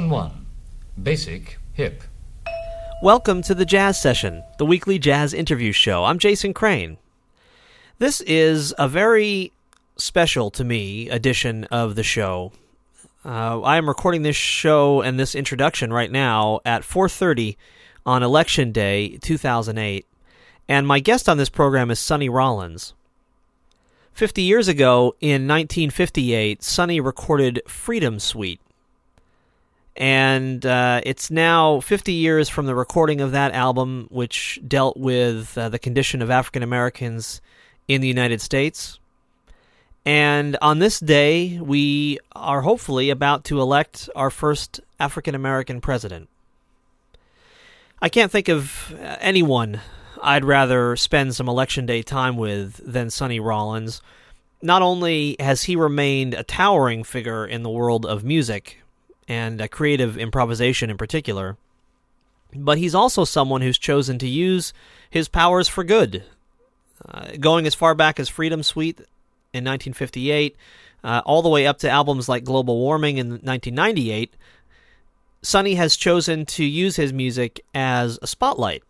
Lesson 1 Basic Hip. Welcome to the Jazz Session, the weekly jazz interview show. I'm Jason Crane. This is a very special to me edition of the show. Uh, I am recording this show and this introduction right now at 4:30 on Election Day 2008, and my guest on this program is Sonny Rollins. 50 years ago, in 1958, Sonny recorded Freedom Suite. And uh, it's now 50 years from the recording of that album, which dealt with uh, the condition of African Americans in the United States. And on this day, we are hopefully about to elect our first African American president. I can't think of uh, anyone I'd rather spend some election day time with than Sonny Rollins. Not only has he remained a towering figure in the world of music and creative improvisation in particular, but he's also someone who's chosen to use his powers for good. Uh, going as far back as Freedom Suite in 1958, uh, all the way up to albums like Global Warming in 1998, Sonny has chosen to use his music as a spotlight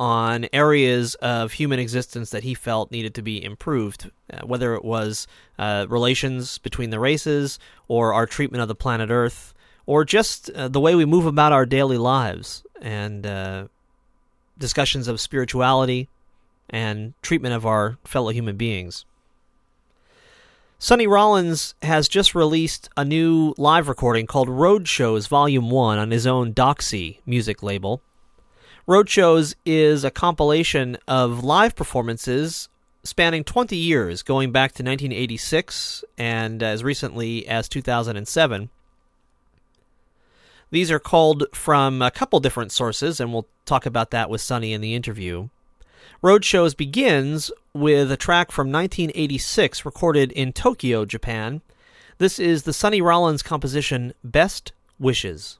on areas of human existence that he felt needed to be improved, uh, whether it was uh, relations between the races, or our treatment of the planet Earth, or just uh, the way we move about our daily lives, and uh, discussions of spirituality and treatment of our fellow human beings. Sonny Rollins has just released a new live recording called Roadshows Volume 1 on his own Doxy music label. Roadshows is a compilation of live performances spanning 20 years, going back to 1986 and as recently as 2007. These are called from a couple different sources, and we'll talk about that with Sonny in the interview. Roadshows begins with a track from 1986 recorded in Tokyo, Japan. This is the Sonny Rollins composition Best Wishes.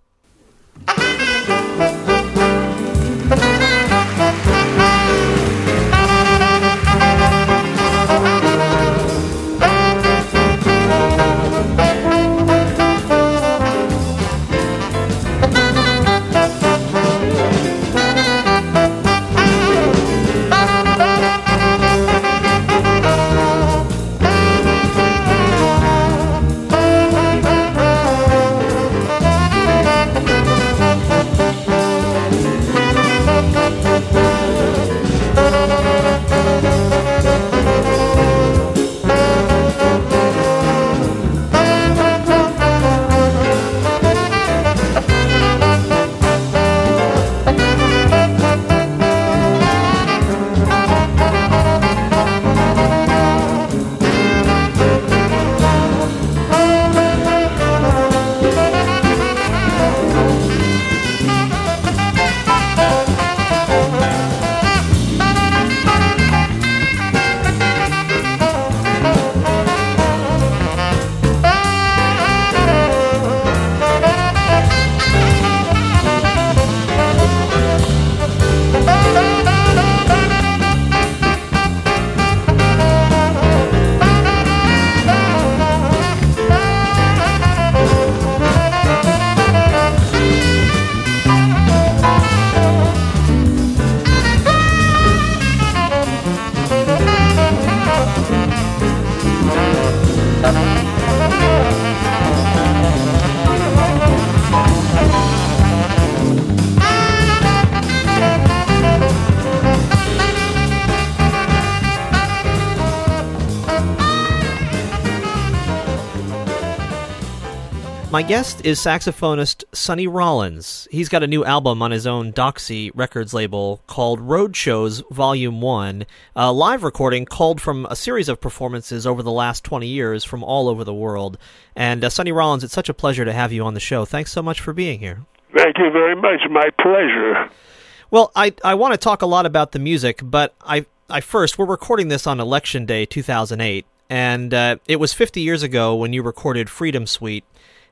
My guest is saxophonist Sonny Rollins. He's got a new album on his own Doxy Records label called Roadshows Volume 1, a live recording called from a series of performances over the last 20 years from all over the world. And uh, Sonny Rollins, it's such a pleasure to have you on the show. Thanks so much for being here. Thank you very much. My pleasure. Well, I, I want to talk a lot about the music, but I, I first, we're recording this on Election Day 2008, and uh, it was 50 years ago when you recorded Freedom Suite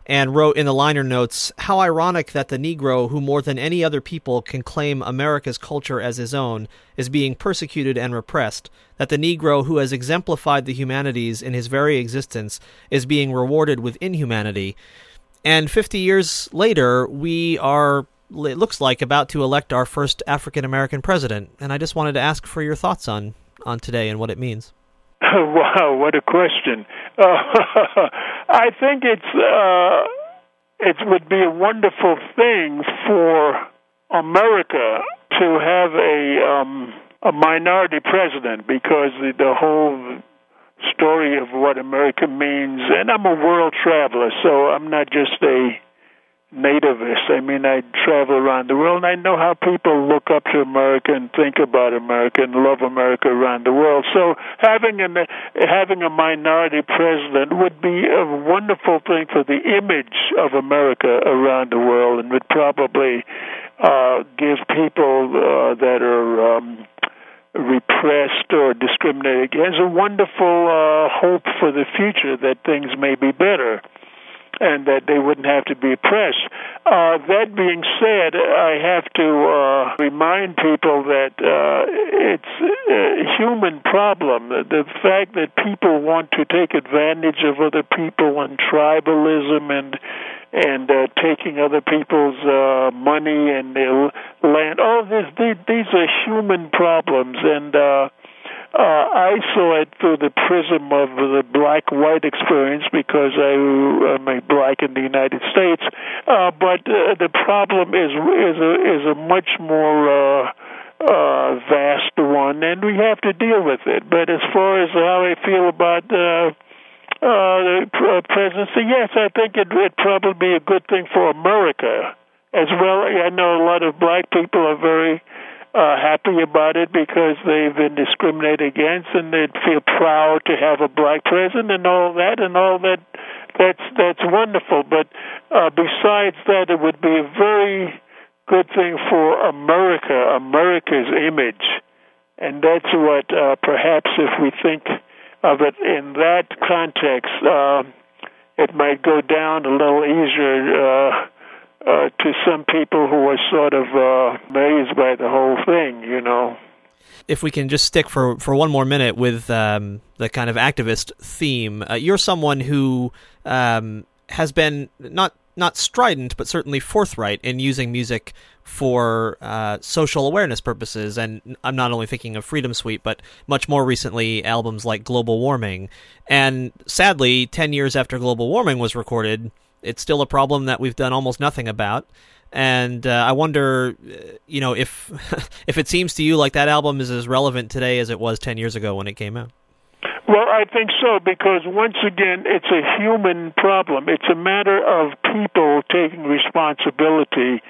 and wrote in the liner notes how ironic that the Negro, who more than any other people can claim America's culture as his own, is being persecuted and repressed, that the Negro, who has exemplified the humanities in his very existence, is being rewarded with inhumanity. And 50 years later, we are, it looks like, about to elect our first African American president. And I just wanted to ask for your thoughts on, on today and what it means. wow, what a question. Uh, I think it's uh, it would be a wonderful thing for America to have a um, a minority president because the, the whole story of what America means, and I'm a world traveler, so I'm not just a nativist. I mean, I travel around the world, and I know how people look up to America and think about America and love America around the world. So having a having a minority president would be a wonderful thing for the image of America around the world, and would probably uh, give people uh, that are um, repressed or discriminated against a wonderful uh, hope for the future that things may be better and that they wouldn't have to be oppressed. Uh, that being said, I have to uh, remind people that uh, it's a human problem. The fact that people want to take advantage of other people and tribalism and and uh, taking other people's uh, money and their land. All these, these are human problems, and uh, uh, I saw it through the prism of the black-white experience because I am a black in the United States. Uh, but uh, the problem is is a is a much more uh, uh, vast one, and we have to deal with it. But as far as how I feel about uh, uh, the presidency, yes, I think it would probably be a good thing for America as well. I know a lot of black people are very uh, happy about it because they've been discriminated against and they'd feel proud to have a black president and all that and all that. That's that's wonderful. But uh, besides that it would be a very good thing for America America's image. And that's what uh, perhaps if we think of it in that context uh, it might go down a little easier uh, uh, to some people who were sort of uh, amazed by the whole thing, you know. If we can just stick for, for one more minute with um, the kind of activist theme, uh, you're someone who um, has been not not strident, but certainly forthright in using music for uh, social awareness purposes. And I'm not only thinking of Freedom Suite, but much more recently, albums like Global Warming. And sadly, 10 years after Global Warming was recorded, it's still a problem that we've done almost nothing about. And uh, I wonder, you know, if if it seems to you like that album is as relevant today as it was ten years ago when it came out. Well, I think so because once again, it's a human problem. It's a matter of people taking responsibility.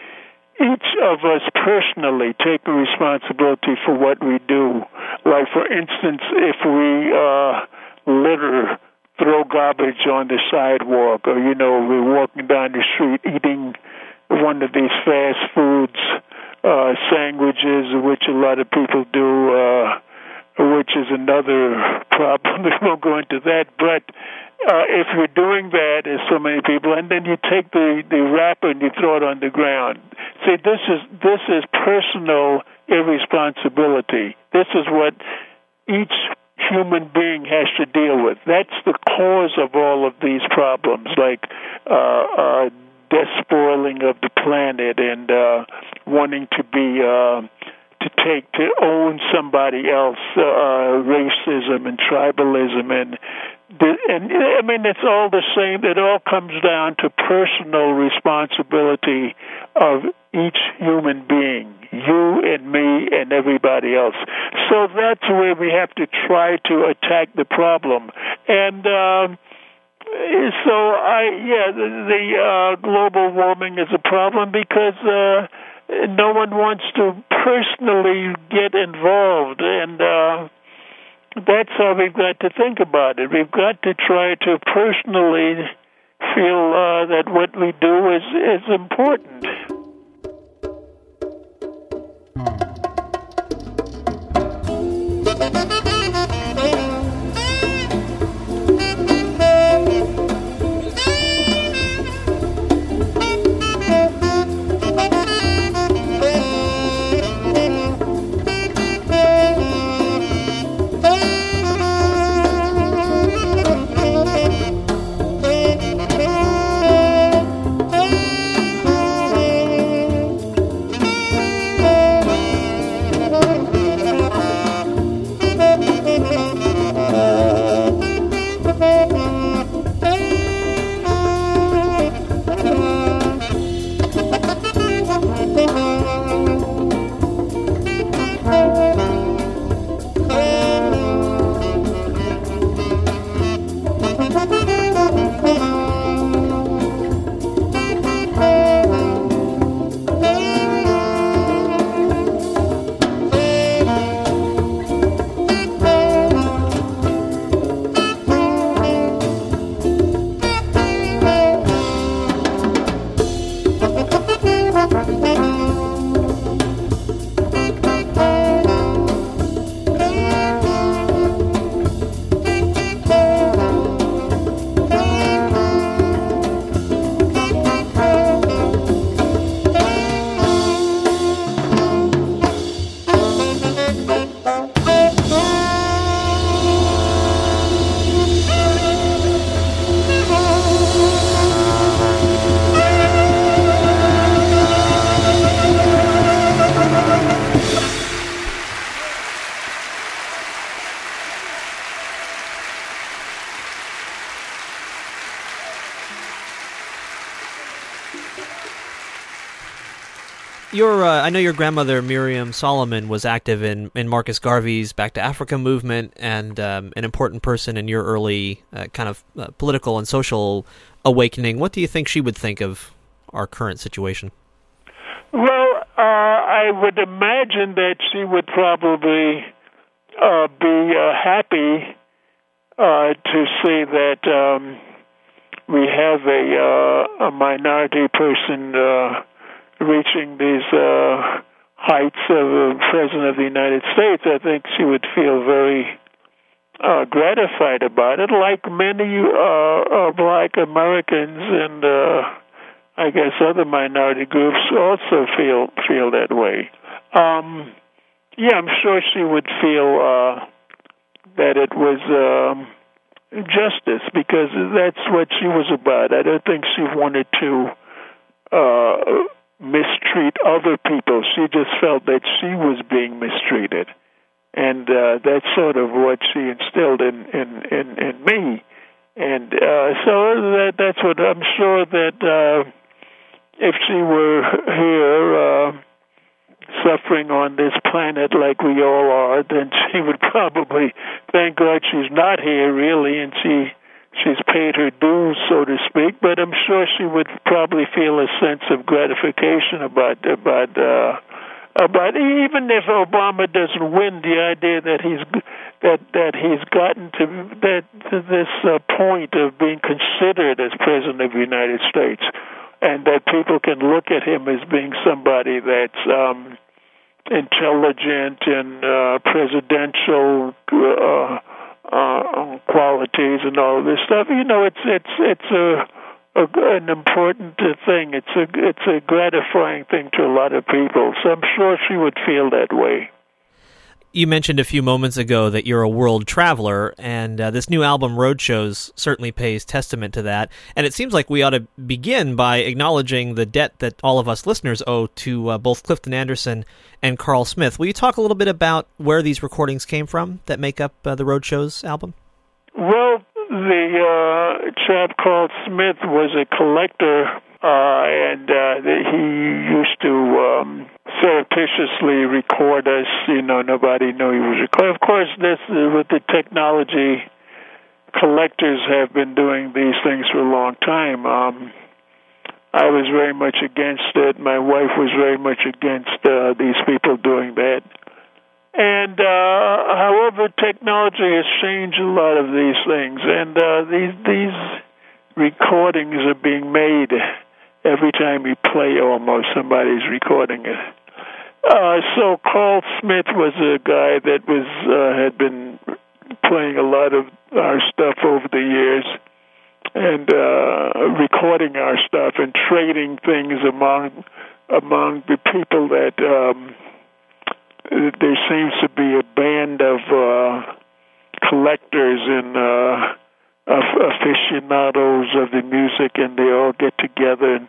Each of us personally taking responsibility for what we do. Like, for instance, if we uh, litter throw garbage on the sidewalk, or you know, we're walking down the street eating one of these fast foods uh, sandwiches, which a lot of people do, uh, which is another problem. we won't go into that, but. Uh, if you're doing that, as so many people, and then you take the the wrapper and you throw it on the ground. See, this is this is personal irresponsibility. This is what each human being has to deal with. That's the cause of all of these problems, like uh, uh, despoiling of the planet and uh, wanting to be uh, to take to own somebody else, uh, racism and tribalism and and I mean it's all the same. It all comes down to personal responsibility of each human being, you and me and everybody else. So that's where we have to try to attack the problem. And um, so I yeah, the, the uh, global warming is a problem because. Uh, no one wants to personally get involved and uh that's how we've got to think about it. We've got to try to personally feel uh, that what we do is is important. Your, uh, I know your grandmother Miriam Solomon was active in, in Marcus Garvey's Back to Africa movement and um, an important person in your early uh, kind of uh, political and social awakening. What do you think she would think of our current situation? Well, uh, I would imagine that she would probably uh, be uh, happy to see that um, we have a, a minority person reaching these uh, heights of a president of the United States. I think she would feel very uh, gratified about it, like many uh, uh, black Americans and uh, I guess other minority groups also feel feel that way. Um, yeah, I'm sure she would feel uh, that it was um, justice because that's what she was about. I don't think she wanted to uh, mistreat other people. She just felt that she was being mistreated and uh, that's sort of what she instilled in in in, in me, and uh, so that that's what I'm sure that uh, if she were here uh, suffering on this planet like we all are, then she would probably thank God she's not here really, and she she's paid her dues, so to speak. But I'm sure she would probably feel a sense of gratification about about. Uh, but even if Obama doesn't win, the idea that he's that that he's gotten to that to this uh, point of being considered as president of the United States, and that people can look at him as being somebody that's um, intelligent and uh, presidential uh, uh, qualities and all this stuff. You know, it's it's it's a a, an important thing. It's a it's a gratifying thing to a lot of people. So I'm sure she would feel that way. You mentioned a few moments ago that you're a world traveler, and uh, this new album, Roadshows, certainly pays testament to that. And it seems like we ought to begin by acknowledging the debt that all of us listeners owe to uh, both Clifton Anderson and Carl Smith. Will you talk a little bit about where these recordings came from that make up uh, the Roadshows album? Well, the uh, chap called Smith was a collector, uh, and uh, he used to um, surreptitiously record us. You know, nobody knew he was recording. Of course, this uh, with the technology, collectors have been doing these things for a long time. Um, I was very much against it. My wife was very much against uh, these people doing that. And uh, however, technology has changed a lot of these things, and uh, these these recordings are being made every time you play. Almost somebody's recording it. Uh, so Carl Smith was a guy that was uh, had been playing a lot of our stuff over the years and uh, recording our stuff and trading things among among the people that. Um, there seems to be a band of uh, collectors and uh, aficionados of the music, and they all get together. And,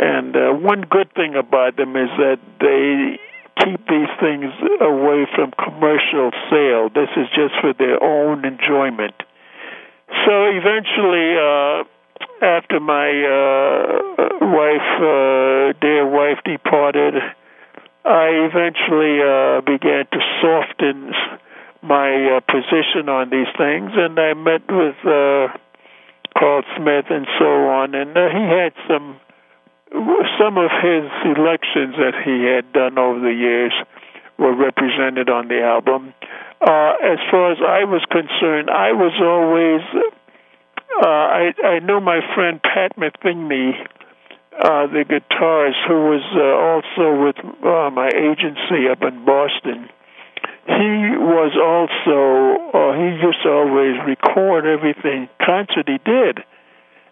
and uh, one good thing about them is that they keep these things away from commercial sale. This is just for their own enjoyment. So eventually, uh, after my uh, wife, uh, dear wife, departed, I eventually uh, began to soften my uh, position on these things, and I met with uh, Carl Smith and so on, and uh, he had some some of his selections that he had done over the years were represented on the album. Uh, as far as I was concerned, I was always uh, I I knew my friend Pat Metheny uh, the guitarist who was uh, also with uh, my agency up in Boston. He was also, uh, he used to always record everything concert he did.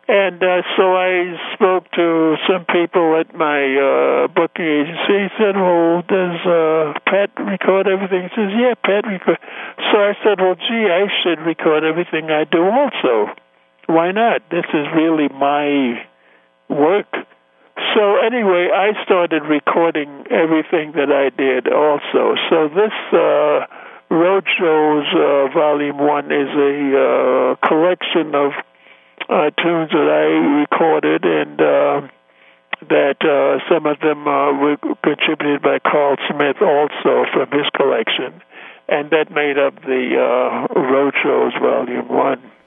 And uh, so I spoke to some people at my uh, booking agency. He said, "Well, does uh, Pat record everything?" He says, "Yeah, Pat record." So I said, "Well, gee, I should record everything I do also. Why not? This is really my work." So anyway, I started recording everything that I did also. So this uh, Roadshows uh, Volume One is a uh, collection of uh, tunes that I recorded, and uh, that uh, some of them uh, were contributed by Carl Smith also from his collection, and that made up the uh, Roadshows Volume 1.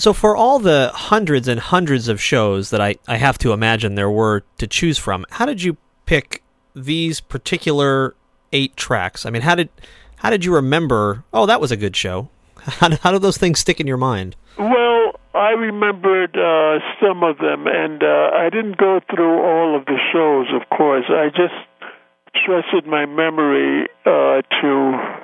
So, for all the hundreds and hundreds of shows that I, I have to imagine there were to choose from, how did you pick these particular eight tracks? I mean, how did how did you remember? Oh, that was a good show. How, how do those things stick in your mind? Well, I remembered uh, some of them, and uh, I didn't go through all of the shows, of course. I just trusted my memory uh, to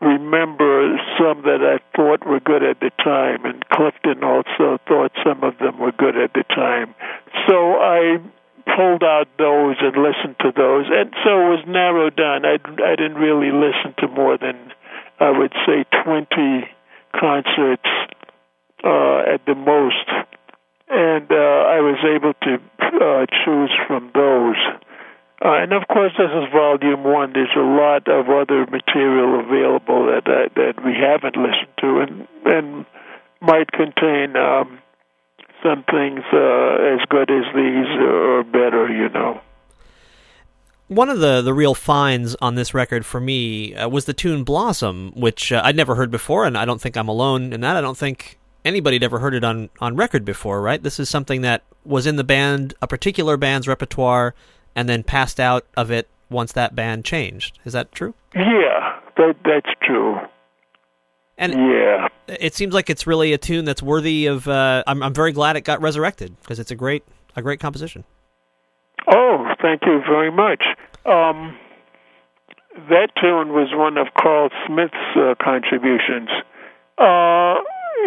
remember some that I thought were good at the time, and Clifton also thought some of them were good at the time. So I pulled out those and listened to those, and so it was narrowed down. I, I didn't really listen to more than, I would say, 20 concerts uh, at the most, and uh, I was able to uh, choose from those. Uh, and of course, this is volume one. There's a lot of other material available that that, that we haven't listened to, and and might contain um, some things uh, as good as these or better. You know. One of the, the real finds on this record for me uh, was the tune Blossom, which uh, I'd never heard before, and I don't think I'm alone in that. I don't think anybody had ever heard it on, on record before, right? This is something that was in the band, a particular band's repertoire, and then passed out of it once that band changed. Is that true? Yeah, that that's true. And yeah, it seems like it's really a tune that's worthy of. Uh, I'm I'm very glad it got resurrected because it's a great a great composition. Oh, thank you very much. Um, that tune was one of Carl Smith's uh, contributions. Uh,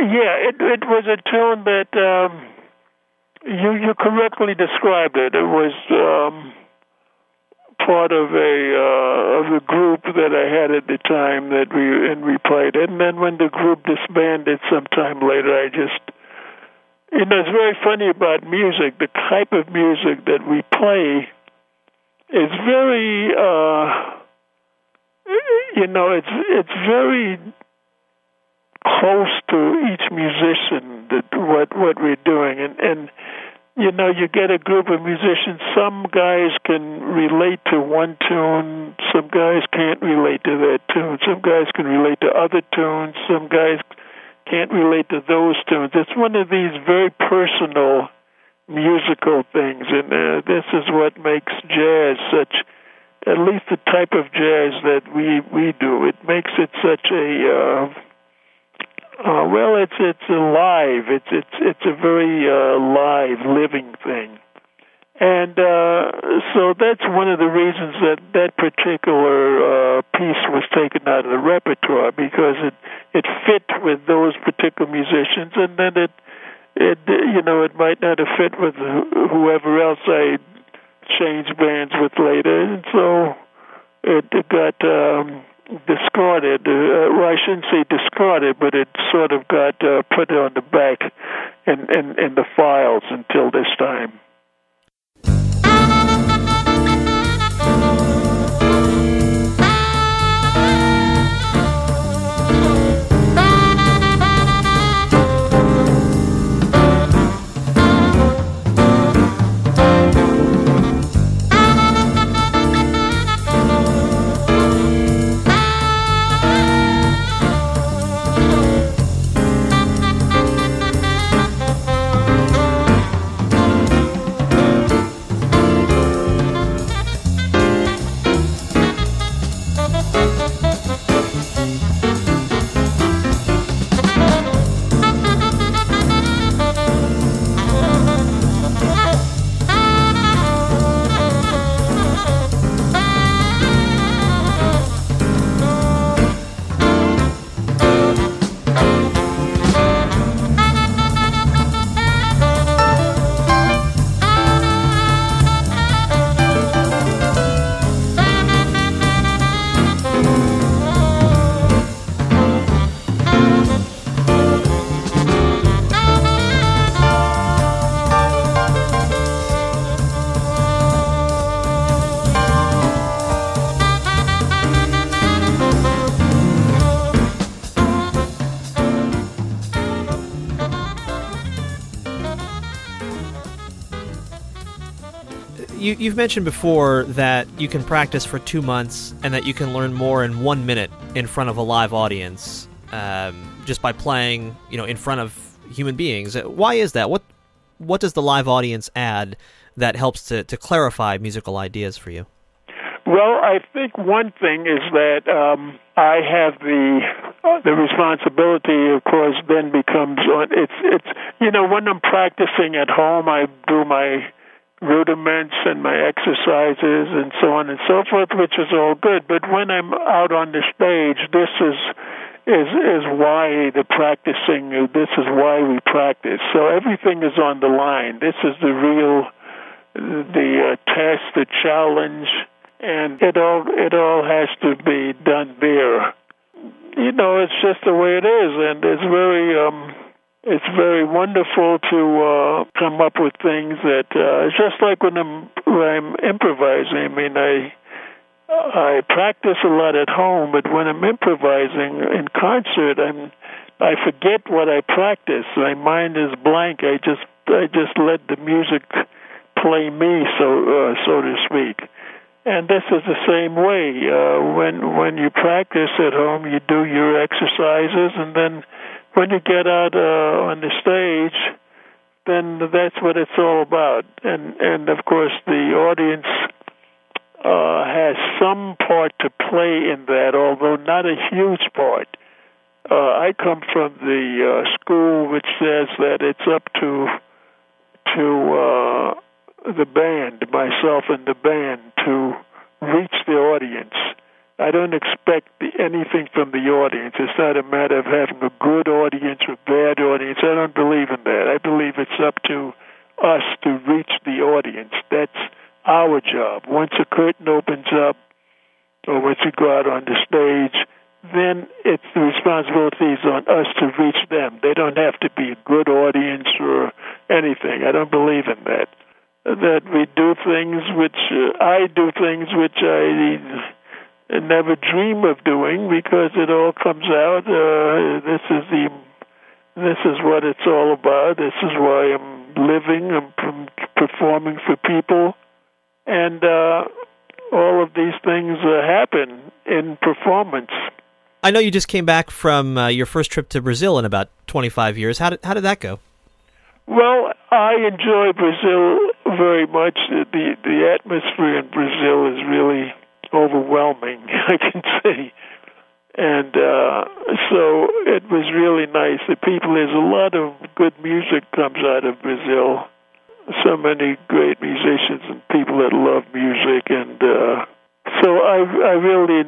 yeah, it it was a tune that um, you you correctly described it. It was um, part of a uh, of a group that I had at the time that we and we played. And then when the group disbanded sometime later, I just you know it's very funny about music. The type of music that we play is very uh, you know it's it's very close to each musician that what what we're doing and and you know, you get a group of musicians. Some guys can relate to one tune. Some guys can't relate to that tune. Some guys can relate to other tunes. Some guys can't relate to those tunes. It's one of these very personal musical things, and uh, this is what makes jazz such. At least the type of jazz that we we do, it makes it such a. Uh, uh, well, it's it's alive. It's it's it's a very uh, live, living thing, and uh, so that's one of the reasons that that particular uh, piece was taken out of the repertoire because it it fit with those particular musicians, and then it it you know it might not have fit with whoever else I changed bands with later, and so it, got. Um, discarded. Uh, well, I shouldn't say discarded, but it sort of got uh, put on the back in, in, in the files until this time. You've mentioned before that you can practice for two months and that you can learn more in one minute in front of a live audience um, just by playing, you know, in front of human beings. Why is that? What what does the live audience add that helps to, to clarify musical ideas for you? Well, I think one thing is that um, I have the uh, the responsibility. Of course, then becomes on. It's it's you know when I'm practicing at home, I do my rudiments and my exercises and so on and so forth, which is all good. But when I'm out on the stage, this is is is why the practicing. This is why we practice. So everything is on the line. This is the real, the uh, test, the challenge, and it all it all has to be done there. You know, it's just the way it is, and it's very. um it's very wonderful to uh, come up with things that uh, it's just like when I'm when I'm improvising. I mean, I I practice a lot at home, but when I'm improvising in concert, I'm I forget what I practice. My mind is blank. I just I just let the music play me, so uh, so to speak. And this is the same way. Uh, when when you practice at home, you do your exercises, and then when you get out uh, on the stage, then that's what it's all about. And and of course, the audience uh, has some part to play in that, although not a huge part. Uh, I come from the uh, school which says that it's up to to uh, the band, myself and the band, to reach the audience. I don't expect anything from the audience. It's not a matter of having a good audience or bad audience. I don't believe in that. I believe it's up to us to reach the audience. That's our job. Once a curtain opens up, or once you go out on the stage, then it's the responsibility is on us to reach them. They don't have to be a good audience or anything. I don't believe in that. That we do things which uh, I do things which I never dream of doing because it all comes out. Uh, this is the this is what it's all about. This is why I'm living. I'm performing for people and uh, all of these things uh, happen in performance. I know you just came back from uh, your first trip to Brazil in about 25 years. How did how did that go? Well, I enjoy Brazil very much. the The atmosphere in Brazil is really overwhelming, I can say, and uh, so it was really nice. The people, there's a lot of good music comes out of Brazil so many great musicians and people that love music, and uh, so I I really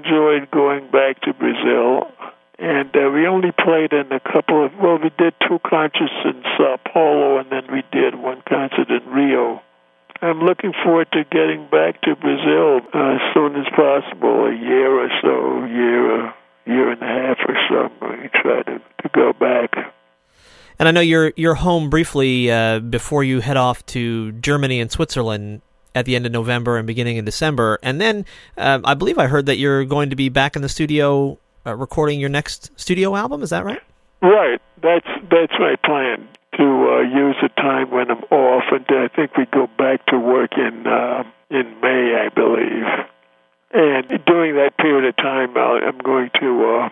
know you're you're home briefly uh, before you head off to Germany and Switzerland at the end of November and beginning in December. And then uh, I believe I heard that you're going to be back in the studio uh, recording your next studio album. Is that right? Right. That's that's my plan to uh, use the time when I'm off, and I think we go back to work in uh, in May, I believe. And during that period of time, i am going to uh,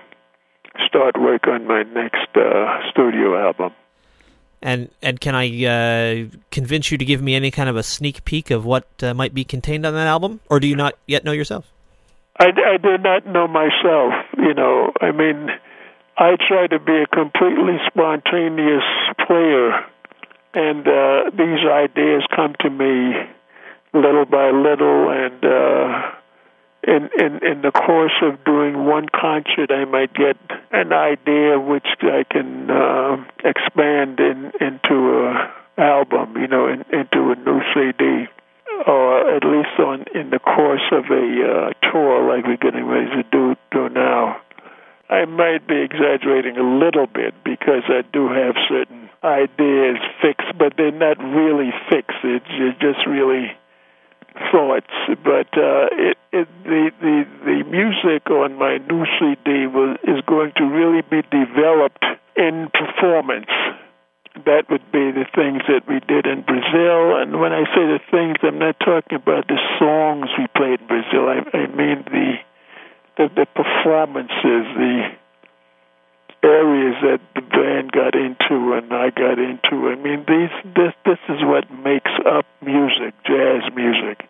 start work on my next uh, studio album. And and can I uh, convince you to give me any kind of a sneak peek of what uh, might be contained on that album, or do you not yet know yourself? I, I do not know myself. You know, I mean, I try to be a completely spontaneous player, and uh, these ideas come to me little by little, and uh, in, in in the course of doing one concert, I might get an idea which I can uh, expand in into a album, you know, in, into a new CD, or at least on in the course of a uh, tour like we're getting ready to do do now. I might be exaggerating a little bit because I do have certain ideas fixed, but they're not really fixed. It's just really thoughts, but uh, it, it, the, the the music on my new CD was, is going to really be developed in performance, that would be the things that we did in Brazil. And when I say the things, I'm not talking about the songs we played in Brazil. I, I mean the, the the performances, the areas that the band got into and I got into. I mean, these this this is what makes up music, jazz music.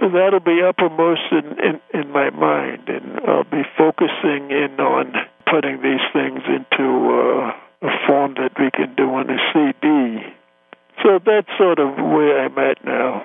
That'll be uppermost in, in, in my mind, and I'll be focusing in on putting these things into uh, a form that we can do on a CD. So that's sort of where I'm at now.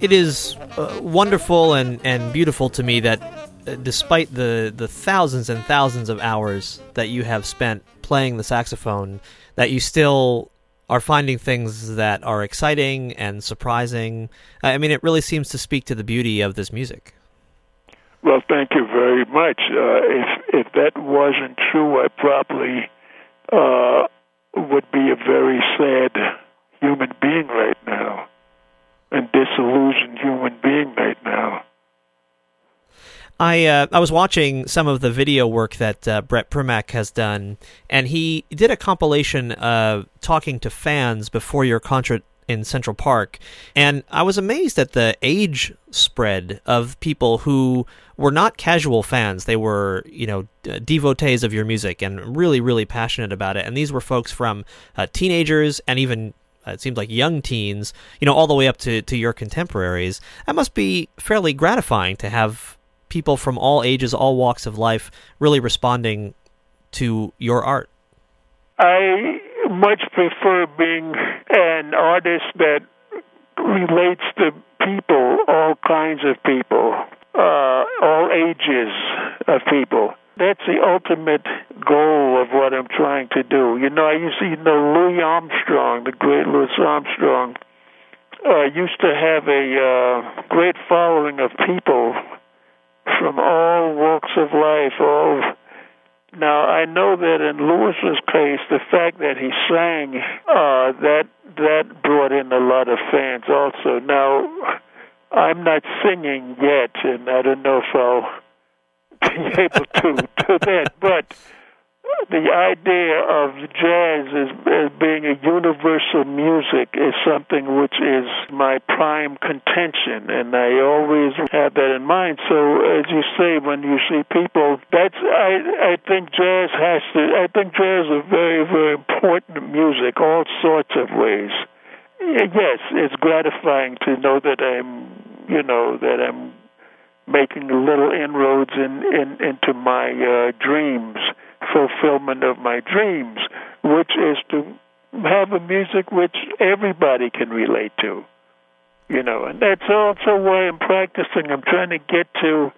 It is uh, wonderful and, and beautiful to me that uh, despite the, the thousands and thousands of hours that you have spent playing the saxophone, that you still are finding things that are exciting and surprising. I mean, it really seems to speak to the beauty of this music. Well, thank you very much. Uh, if if that wasn't true, I probably uh, would be a very sad human being right now and disillusioned human being right now. I uh, I was watching some of the video work that uh, Bret Primack has done, and he did a compilation of talking to fans before your concert in Central Park, and I was amazed at the age spread of people who were not casual fans. They were, you know, devotees of your music and really, really passionate about it. And these were folks from uh, teenagers and even uh, it seems like young teens, you know, all the way up to, to your contemporaries. That must be fairly gratifying to have people from all ages, all walks of life really responding to your art. I much prefer being an artist that relates to people, all kinds of people, uh, all ages of people that's the ultimate goal of what I'm trying to do. You know, I used to you know Louis Armstrong, the great Louis Armstrong, uh, used to have a uh, great following of people from all walks of life. All now I know that in Louis's case, the fact that he sang uh, that that brought in a lot of fans also. Now I'm not singing yet, and I don't know if I'll be able to do that. But the idea of jazz as, as being a universal music is something which is my prime contention, and I always have that in mind. So, as you say, when you see people, that's I I think jazz has to. I think jazz is very very important music, all sorts of ways. Yes, it's gratifying to know that I'm, you know, that I'm making little inroads in, in into my uh, dreams, fulfillment of my dreams, which is to have a music which everybody can relate to. You know, and that's also why I'm practicing. I'm trying to get to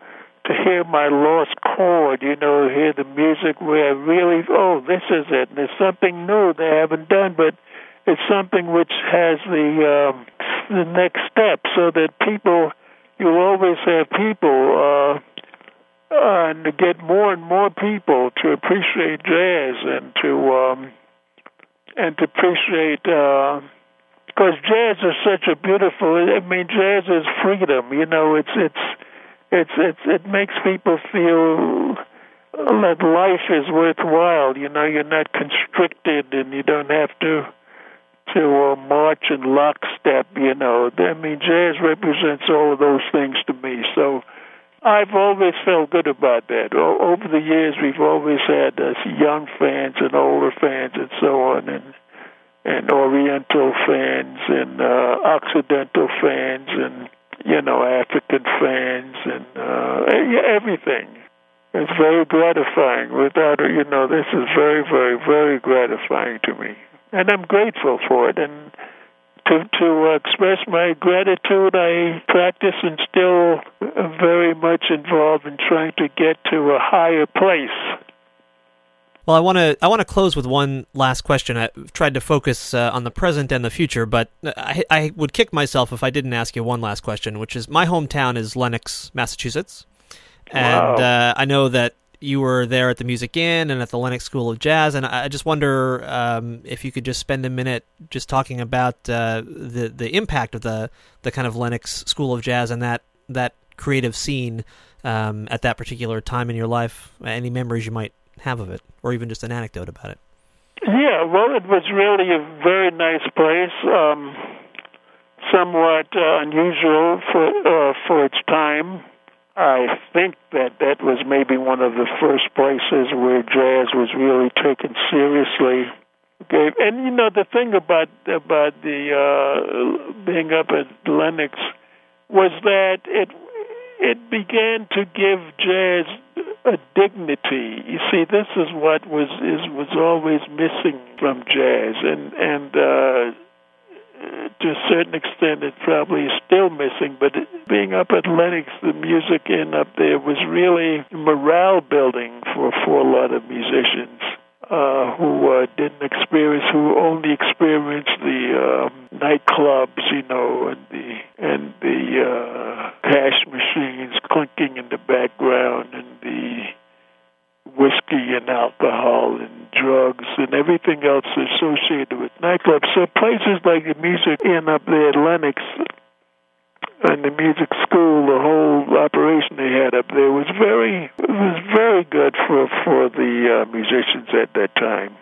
to hear my lost chord, you know, hear the music where I really, oh, this is it. And it's something new they haven't done, but it's something which has the um, the next step, so that people you always have people, uh, uh, and to get more and more people to appreciate jazz and to um, and to appreciate. Uh, because jazz is such a beautiful. I mean, jazz is freedom. You know, it's it's it's it's it makes people feel that life is worthwhile. You know, you're not constricted, and you don't have to to uh, march in lockstep. You know, I mean, jazz represents all of those things to me. So. I've always felt good about that. Over the years, we've always had uh, young fans and older fans and so on, and and Oriental fans and uh, Occidental fans and you know African fans and uh, everything. It's very gratifying. Without you know, this is very, very, very gratifying to me, and I'm grateful for it. And to to express my gratitude, I practice and still very much involved in trying to get to a higher place well, I want to I want to close with one last question. I tried to focus uh, on the present and the future, but I, I would kick myself if I didn't ask you one last question, which is my hometown is Lenox, Massachusetts, and wow. uh, I know that you were there at the Music Inn and at the Lenox School of Jazz, and I just wonder um, if you could just spend a minute just talking about uh, the the impact of the the kind of Lenox School of Jazz and that that creative scene um, at that particular time in your life. Any memories you might have of it, or even just an anecdote about it. Yeah, well, it was really a very nice place, um, somewhat uh, unusual for uh, for its time. I think that that was maybe one of the first places where jazz was really taken seriously. Okay, and you know the thing about about the uh, being up at Lenox was that it it began to give jazz a dignity. You see, this is what was is was always missing from jazz, and and uh, to a certain extent, it probably is still missing. But being up at Lenox, the Music Inn up there was really morale building for for a lot of musicians uh, who uh, didn't experience, who only experienced the um, nightclubs, you know, and the and the uh, cash machines clinking in the background, and the whiskey and alcohol and drugs and everything else associated with nightclubs. So places like the Music Inn up there at Lenox and the music school, the whole operation they had up there was very was very good for for the uh, musicians at that time.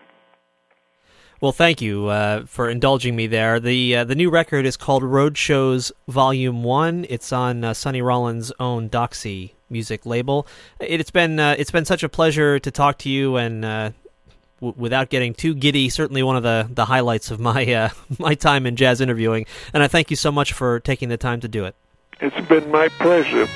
Well, thank you uh, for indulging me there. the uh, The new record is called Road Shows Volume One. It's on uh, Sonny Rollins' own Doxy music label. It, has been uh, it's been such a pleasure to talk to you, and uh, w- without getting too giddy, certainly one of the, the highlights of my uh, my time in jazz interviewing. And I thank you so much for taking the time to do it. It's been my pleasure.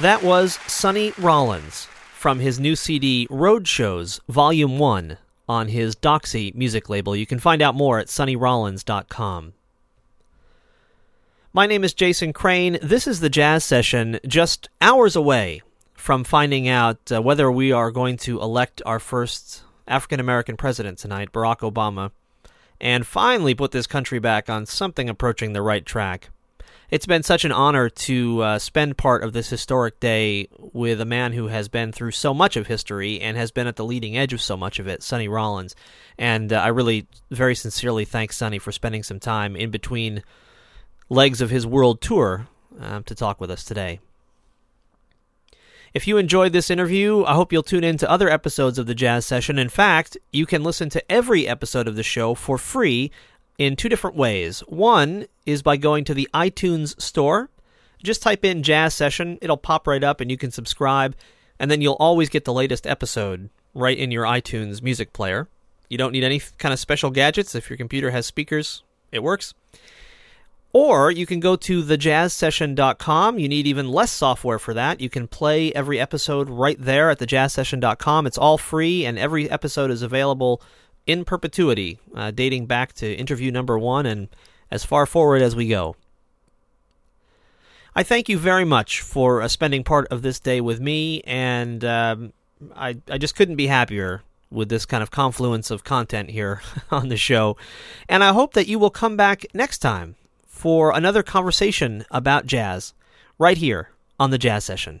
That was Sonny Rollins from his new CD Road Shows Volume 1 on his Doxy music label. You can find out more at sonnyrollins.com. My name is Jason Crane. This is the Jazz Session, just hours away from finding out uh, whether we are going to elect our first African American president tonight, Barack Obama, and finally put this country back on something approaching the right track. It's been such an honor to uh, spend part of this historic day with a man who has been through so much of history and has been at the leading edge of so much of it, Sonny Rollins. And uh, I really very sincerely thank Sonny for spending some time in between legs of his world tour uh, to talk with us today. If you enjoyed this interview, I hope you'll tune in to other episodes of the Jazz Session. In fact, you can listen to every episode of the show for free in two different ways. One is by going to the iTunes store. Just type in Jazz Session, it'll pop right up and you can subscribe, and then you'll always get the latest episode right in your iTunes music player. You don't need any kind of special gadgets. If your computer has speakers, it works. Or you can go to thejazzsession.com. You need even less software for that. You can play every episode right there at thejazzsession.com. It's all free, and every episode is available in perpetuity, uh, dating back to interview number one and as far forward as we go. I thank you very much for uh, spending part of this day with me, and um, I, I just couldn't be happier with this kind of confluence of content here on the show. And I hope that you will come back next time for another conversation about jazz right here on the Jazz Session.